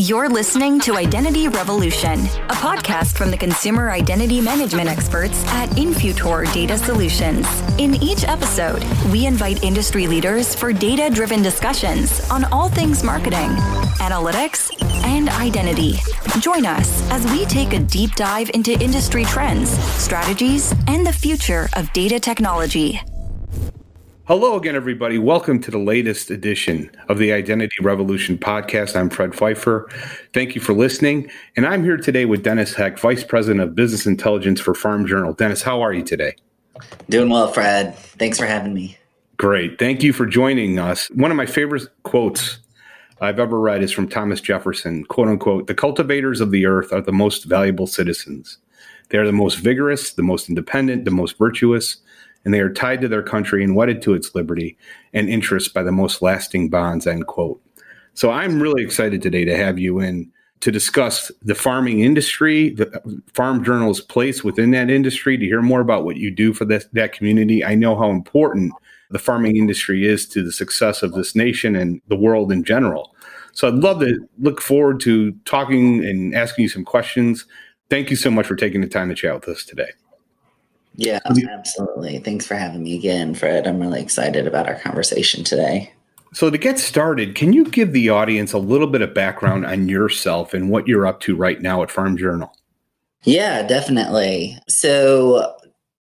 You're listening to Identity Revolution, a podcast from the consumer identity management experts at Infutor Data Solutions. In each episode, we invite industry leaders for data driven discussions on all things marketing, analytics, and identity. Join us as we take a deep dive into industry trends, strategies, and the future of data technology. Hello again, everybody. Welcome to the latest edition of the Identity Revolution podcast. I'm Fred Pfeiffer. Thank you for listening. And I'm here today with Dennis Hecht, Vice President of Business Intelligence for Farm Journal. Dennis, how are you today? Doing well, Fred. Thanks for having me. Great. Thank you for joining us. One of my favorite quotes I've ever read is from Thomas Jefferson, quote unquote, the cultivators of the earth are the most valuable citizens. They are the most vigorous, the most independent, the most virtuous, and they are tied to their country and wedded to its liberty and interests by the most lasting bonds, end quote. So I'm really excited today to have you in to discuss the farming industry, the Farm Journal's place within that industry, to hear more about what you do for this, that community. I know how important the farming industry is to the success of this nation and the world in general. So I'd love to look forward to talking and asking you some questions. Thank you so much for taking the time to chat with us today. Yeah, absolutely. Thanks for having me again, Fred. I'm really excited about our conversation today. So, to get started, can you give the audience a little bit of background on yourself and what you're up to right now at Farm Journal? Yeah, definitely. So,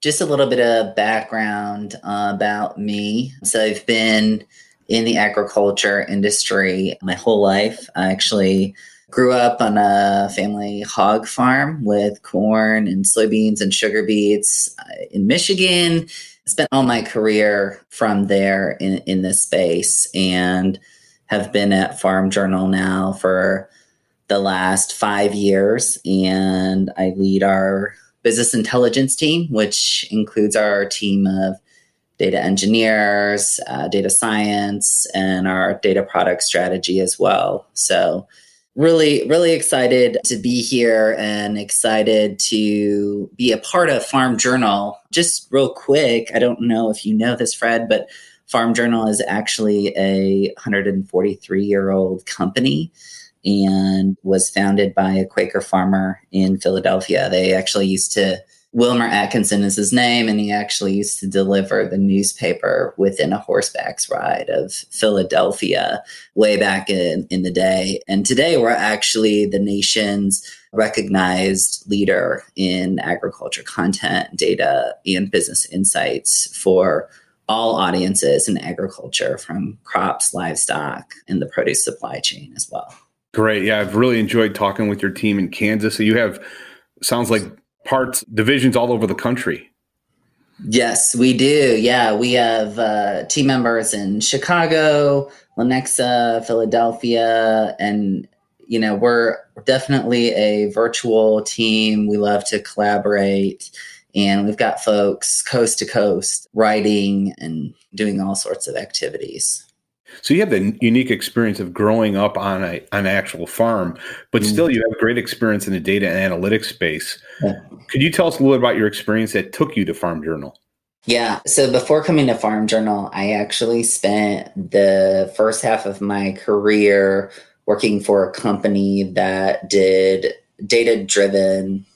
just a little bit of background uh, about me. So, I've been in the agriculture industry my whole life. I actually Grew up on a family hog farm with corn and soybeans and sugar beets uh, in Michigan. Spent all my career from there in, in this space and have been at Farm Journal now for the last five years. And I lead our business intelligence team, which includes our team of data engineers, uh, data science, and our data product strategy as well. So really, really excited to be here and excited to be a part of Farm Journal. Just real quick, I don't know if you know this, Fred, but Farm Journal is actually a 143 year old company and was founded by a Quaker farmer in Philadelphia. They actually used to Wilmer Atkinson is his name, and he actually used to deliver the newspaper within a horseback's ride of Philadelphia way back in, in the day. And today we're actually the nation's recognized leader in agriculture content, data, and business insights for all audiences in agriculture from crops, livestock, and the produce supply chain as well. Great. Yeah, I've really enjoyed talking with your team in Kansas. So you have sounds like parts, divisions all over the country. Yes, we do. Yeah, we have uh, team members in Chicago, Lenexa, Philadelphia, and you know we're definitely a virtual team. We love to collaborate, and we've got folks coast to coast writing and doing all sorts of activities. So you have the unique experience of growing up on a on an actual farm, but mm-hmm. still you have great experience in the data and analytics space. Yeah. Could you tell us a little bit about your experience that took you to Farm Journal? Yeah. So before coming to Farm Journal, I actually spent the first half of my career working for a company that did data driven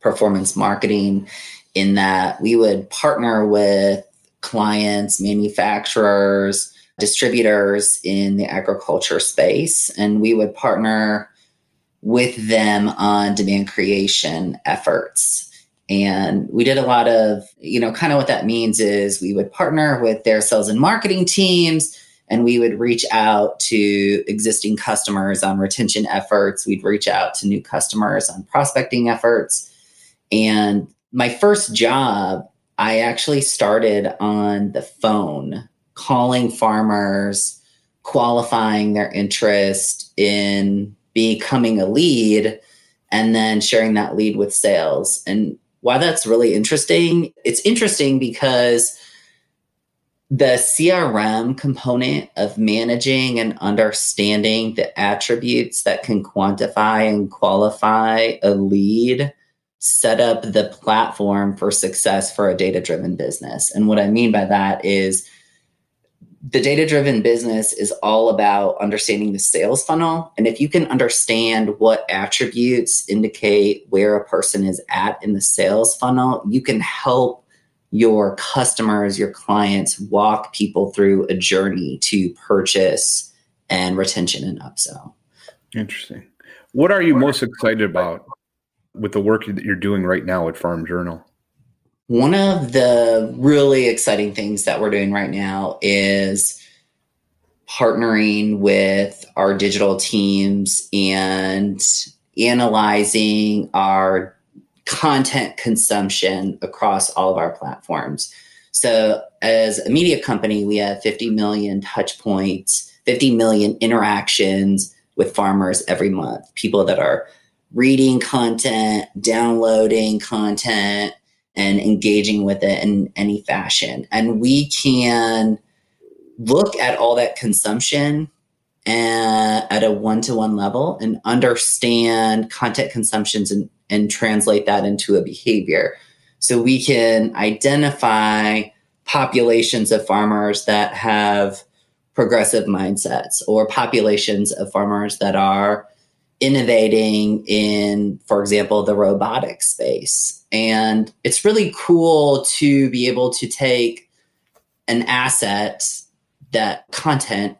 performance marketing in that we would partner with clients, manufacturers, distributors in the agriculture space, and we would partner with them on demand creation efforts. And we did a lot of, you know, kind of what that means is we would partner with their sales and marketing teams and we would reach out to existing customers on retention efforts. We'd reach out to new customers on prospecting efforts. And my first job, I actually started on the phone calling farmers, qualifying their interest in becoming a lead, and then sharing that lead with sales. And why that's really interesting, it's interesting because the CRM component of managing and understanding the attributes that can quantify and qualify a lead set up the platform for success for a data driven business. And what I mean by that is the data driven business is all about understanding the sales funnel. And if you can understand what attributes indicate where a person is at in the sales funnel, you can help your customers, your clients walk people through a journey to purchase and retention and upsell. Interesting. What are you most excited about with the work that you're doing right now at Farm Journal? One of the really exciting things that we're doing right now is partnering with our digital teams and analyzing our content consumption across all of our platforms. So, as a media company, we have 50 million touch points, 50 million interactions with farmers every month. People that are reading content, downloading content, and engaging with it in any fashion. And we can look at all that consumption uh, at a one to one level and understand content consumptions and, and translate that into a behavior. So we can identify populations of farmers that have progressive mindsets or populations of farmers that are innovating in, for example, the robotic space. And it's really cool to be able to take an asset, that content,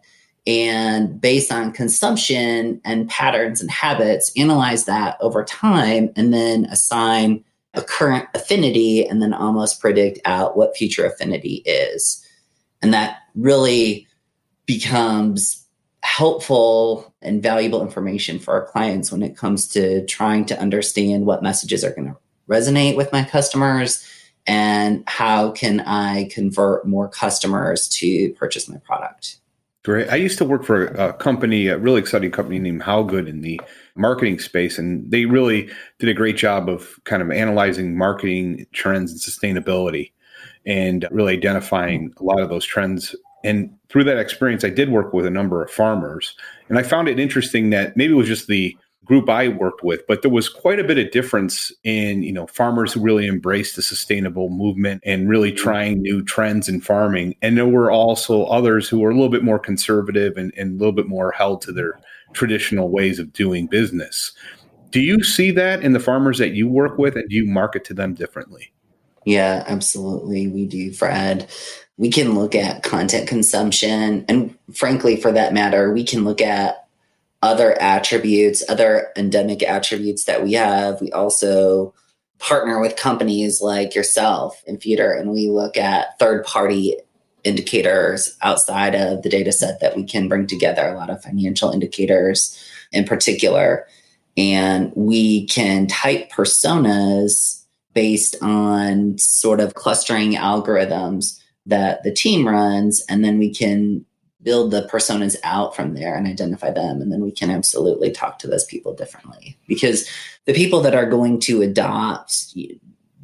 and based on consumption and patterns and habits, analyze that over time and then assign a current affinity and then almost predict out what future affinity is. And that really becomes helpful and valuable information for our clients when it comes to trying to understand what messages are going to resonate with my customers and how can I convert more customers to purchase my product. Great. I used to work for a company, a really exciting company named HowGood in the marketing space, and they really did a great job of kind of analyzing marketing trends and sustainability and really identifying a lot of those trends and through that experience, I did work with a number of farmers. And I found it interesting that maybe it was just the group I worked with, but there was quite a bit of difference in, you know, farmers who really embraced the sustainable movement and really mm-hmm. trying new trends in farming. And there were also others who were a little bit more conservative and, and a little bit more held to their traditional ways of doing business. Do you see that in the farmers that you work with and do you market to them differently? Yeah, absolutely. We do, Fred we can look at content consumption and frankly for that matter we can look at other attributes other endemic attributes that we have. We also partner with companies like yourself Infutor and we look at third party indicators outside of the data set that we can bring together a lot of financial indicators in particular. And we can type personas based on sort of clustering algorithms that the team runs and then we can build the personas out from there and identify them and then we can absolutely talk to those people differently. Because the people that are going to adopt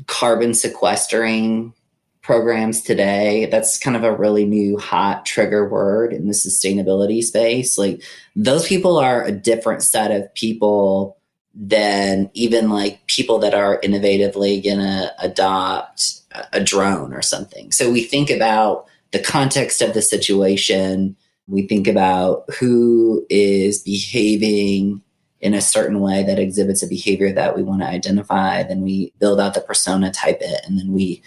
carbon sequestering programs today that's kind of a really new hot trigger word in the sustainability space. Like those people are a different set of people than even like people that are innovatively going to adopt a drone or something. So we think about the context of the situation. We think about who is behaving in a certain way that exhibits a behavior that we want to identify. Then we build out the persona, type it, and then we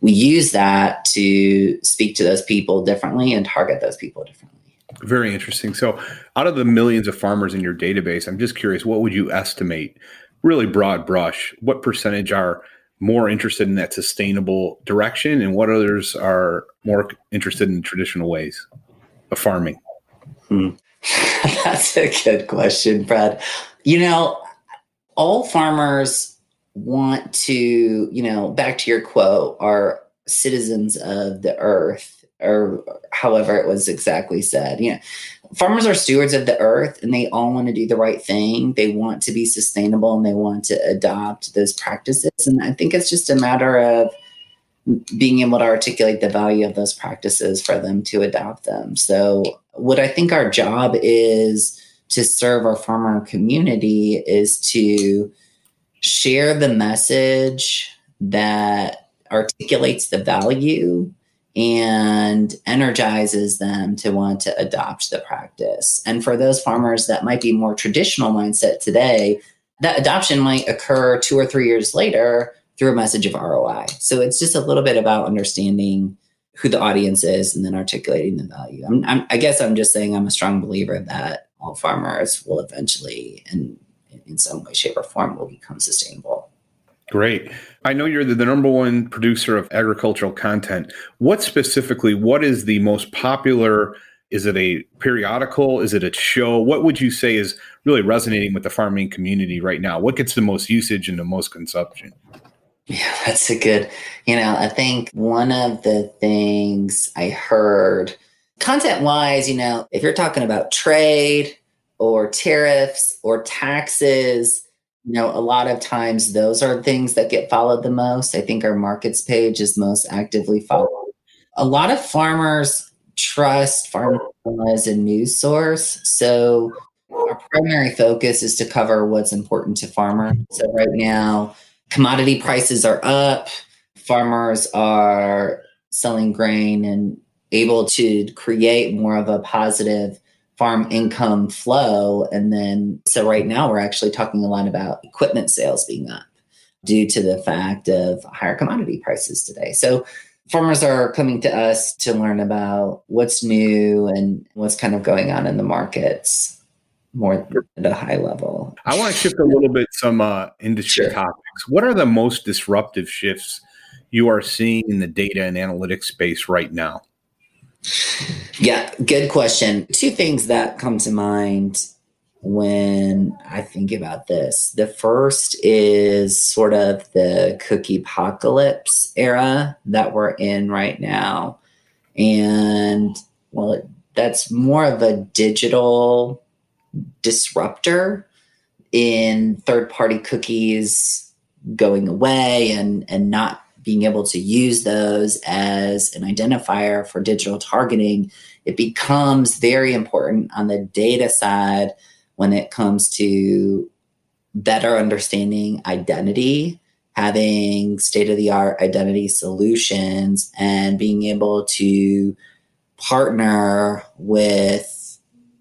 we use that to speak to those people differently and target those people differently. Very interesting. So, out of the millions of farmers in your database, I'm just curious, what would you estimate, really broad brush, what percentage are more interested in that sustainable direction and what others are more interested in traditional ways of farming? Hmm. That's a good question, Brad. You know, all farmers want to, you know, back to your quote, are citizens of the earth or however it was exactly said. You know, farmers are stewards of the earth and they all want to do the right thing. They want to be sustainable and they want to adopt those practices. And I think it's just a matter of being able to articulate the value of those practices for them to adopt them. So, what I think our job is to serve our farmer community is to share the message that articulates the value and energizes them to want to adopt the practice. And for those farmers that might be more traditional mindset today, that adoption might occur two or three years later through a message of ROI. So it's just a little bit about understanding who the audience is and then articulating the value. I'm, I'm, i guess I'm just saying I'm a strong believer that all farmers will eventually, in, in some way, shape, or form, will become sustainable. Great. I know you're the, the, number one producer of agricultural content. What specifically, what is the most popular? Is it a periodical? Is it a show? What would you say is really resonating with the farming community right now? What gets the most usage and the most consumption? Yeah, that's a good, you know, I think one of the things I heard content wise, you know, if you're talking about trade or tariffs or taxes, you know, a lot of times those are things that get followed the most. I think our markets page is most actively followed. A lot of farmers trust farm as a news source. So our primary focus is to cover what's important to farmers. So right now, commodity prices are up. Farmers are selling grain and able to create more of a positive farm income flow. And then, so right now we're actually talking a lot about equipment sales being up due to the fact of higher commodity prices today. So farmers are coming to us to learn about what's new and what's kind of going on in the markets more at a high level. I want to shift a little bit some uh, industry sure. topics. What are the most disruptive shifts you are seeing in the data and analytics space right now? Yeah, good question. Two things that come to mind when I think about this. The first is sort of the cookie apocalypse era that we're in right now. And well, that's more of a digital disruptor in third party cookies going away and, and not being able to use those as an identifier for digital targeting, it becomes very important on the data side when it comes to better understanding identity, having state of the art identity solutions, and being able to partner with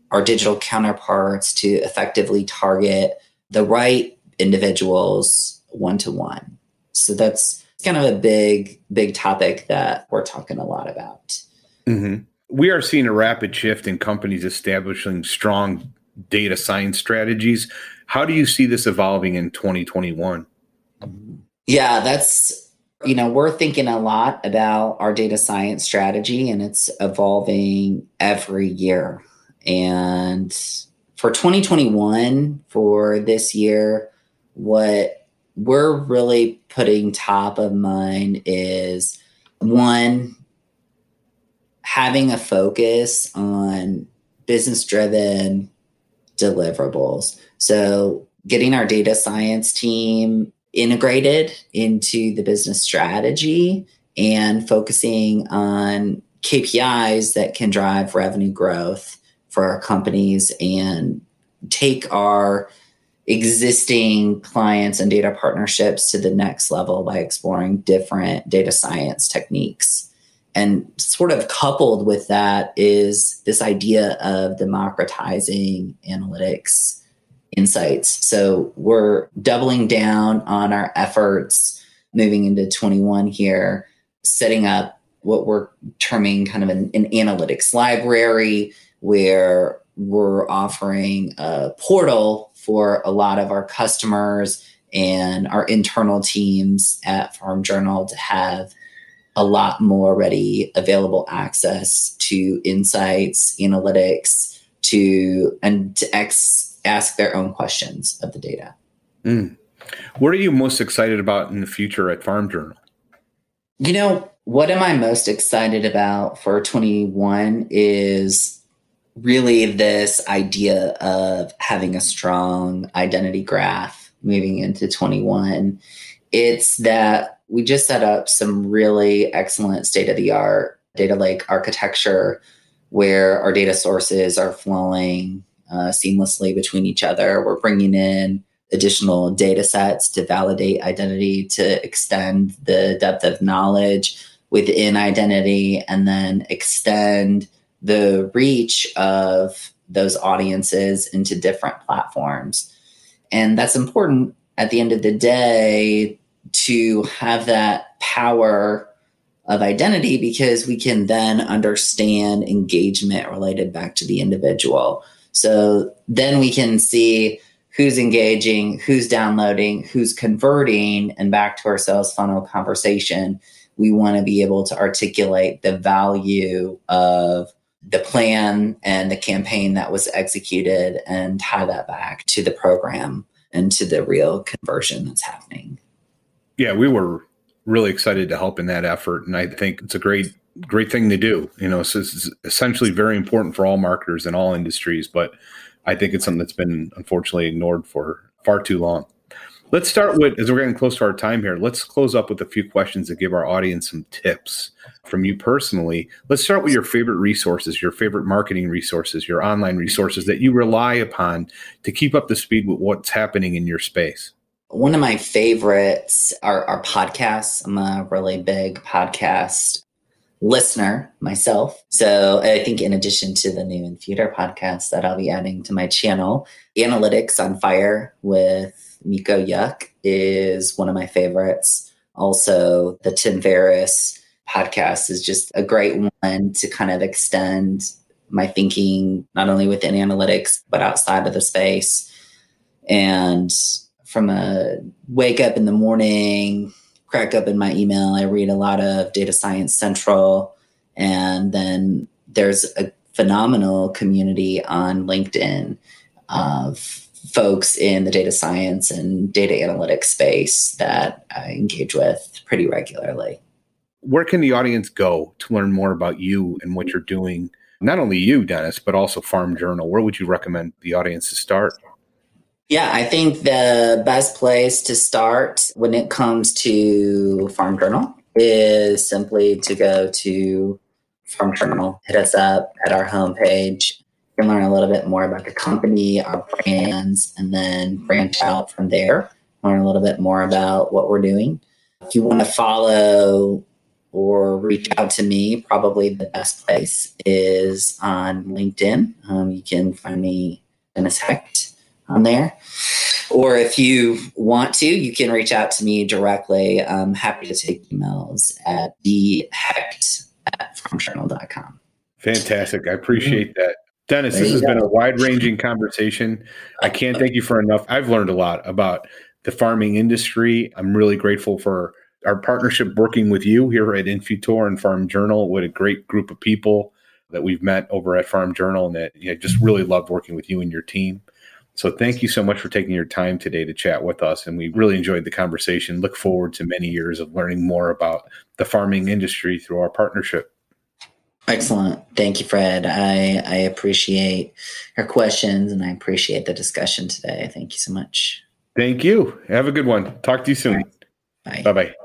our digital counterparts to effectively target the right individuals one to one. So that's kind of a big, big topic that we're talking a lot about. Mm-hmm. We are seeing a rapid shift in companies establishing strong data science strategies. How do you see this evolving in 2021? Yeah, that's, you know, we're thinking a lot about our data science strategy and it's evolving every year. And for 2021, for this year, what we're really putting top of mind is one having a focus on business driven deliverables. So getting our data science team integrated into the business strategy and focusing on KPIs that can drive revenue growth for our companies and take our existing clients and data partnerships to the next level by exploring different data science techniques. And sort of coupled with that is this idea of democratizing analytics insights. So we're doubling down on our efforts moving into 21 here, setting up what we're terming kind of an, an analytics library where we're offering a portal for a lot of our customers and our internal teams at Farm Journal to have a lot more ready available access to insights, analytics, to and to ex, ask their own questions of the data. Mm. What are you most excited about in the future at Farm Journal? You know, what am I most excited about for 21 is really this idea of having a strong identity graph moving into 21. It's that we just set up some really excellent state of the art data lake architecture where our data sources are flowing uh, seamlessly between each other. We're bringing in additional data sets to validate identity, to extend the depth of knowledge within identity and then extend the reach of those audiences into different platforms. And that's important at the end of the day to have that power of identity because we can then understand engagement related back to the individual. So then we can see who's engaging, who's downloading, who's converting, and back to our sales funnel conversation. We want to be able to articulate the value of the plan and the campaign that was executed and tie that back to the program and to the real conversion that's happening. Yeah, we were really excited to help in that effort. And I think it's a great, great thing to do. You know, so it's essentially very important for all marketers in all industries, but I think it's something that's been unfortunately ignored for far too long. Let's start with, as we're getting close to our time here, let's close up with a few questions that give our audience some tips from you personally. Let's start with your favorite resources, your favorite marketing resources, your online resources that you rely upon to keep up the speed with what's happening in your space. One of my favorites are, are podcasts. I'm a really big podcast listener myself. So I think in addition to the new Infutor podcast that I'll be adding to my channel, Analytics on Fire with Mico Yuk is one of my favorites. Also, the Tim Ferriss podcast is just a great one to kind of extend my thinking, not only within analytics, but outside of the space. And from a wake up in the morning, crack up in my email, I read a lot of Data Science Central. And then there's a phenomenal community on LinkedIn of folks in the data science and data analytics space that I engage with pretty regularly. Where can the audience go to learn more about you and what you're doing? Not only you, Dennis, but also Farm Journal. Where would you recommend the audience to start? Yeah, I think the best place to start when it comes to Farm Journal is simply to go to Farm Journal, hit us up at our homepage, You can learn a little bit more about the company, our brands, and then branch out from there. Learn a little bit more about what we're doing. If you want to follow or reach out to me, probably the best place is on LinkedIn. Um, you can find me Dennis Hecht on there. Or if you want to, you can reach out to me directly. I'm happy to take emails at thehecht at farmjournal.com. Fantastic. I appreciate that. Dennis, this has go. been a wide ranging conversation. I can't thank you for enough. I've learned a lot about the farming industry. I'm really grateful for our partnership working with you here at Infutor and Farm Journal. What a great group of people that we've met over at Farm Journal, and that you know, just really love working with you and your team. So thank you so much for taking your time today to chat with us. And we really enjoyed the conversation. Look forward to many years of learning more about the farming industry through our partnership. Excellent. Thank you, Fred. I, I appreciate your questions and I appreciate the discussion today. Thank you so much. Thank you. Have a good one. Talk to you soon. Bye. Bye bye.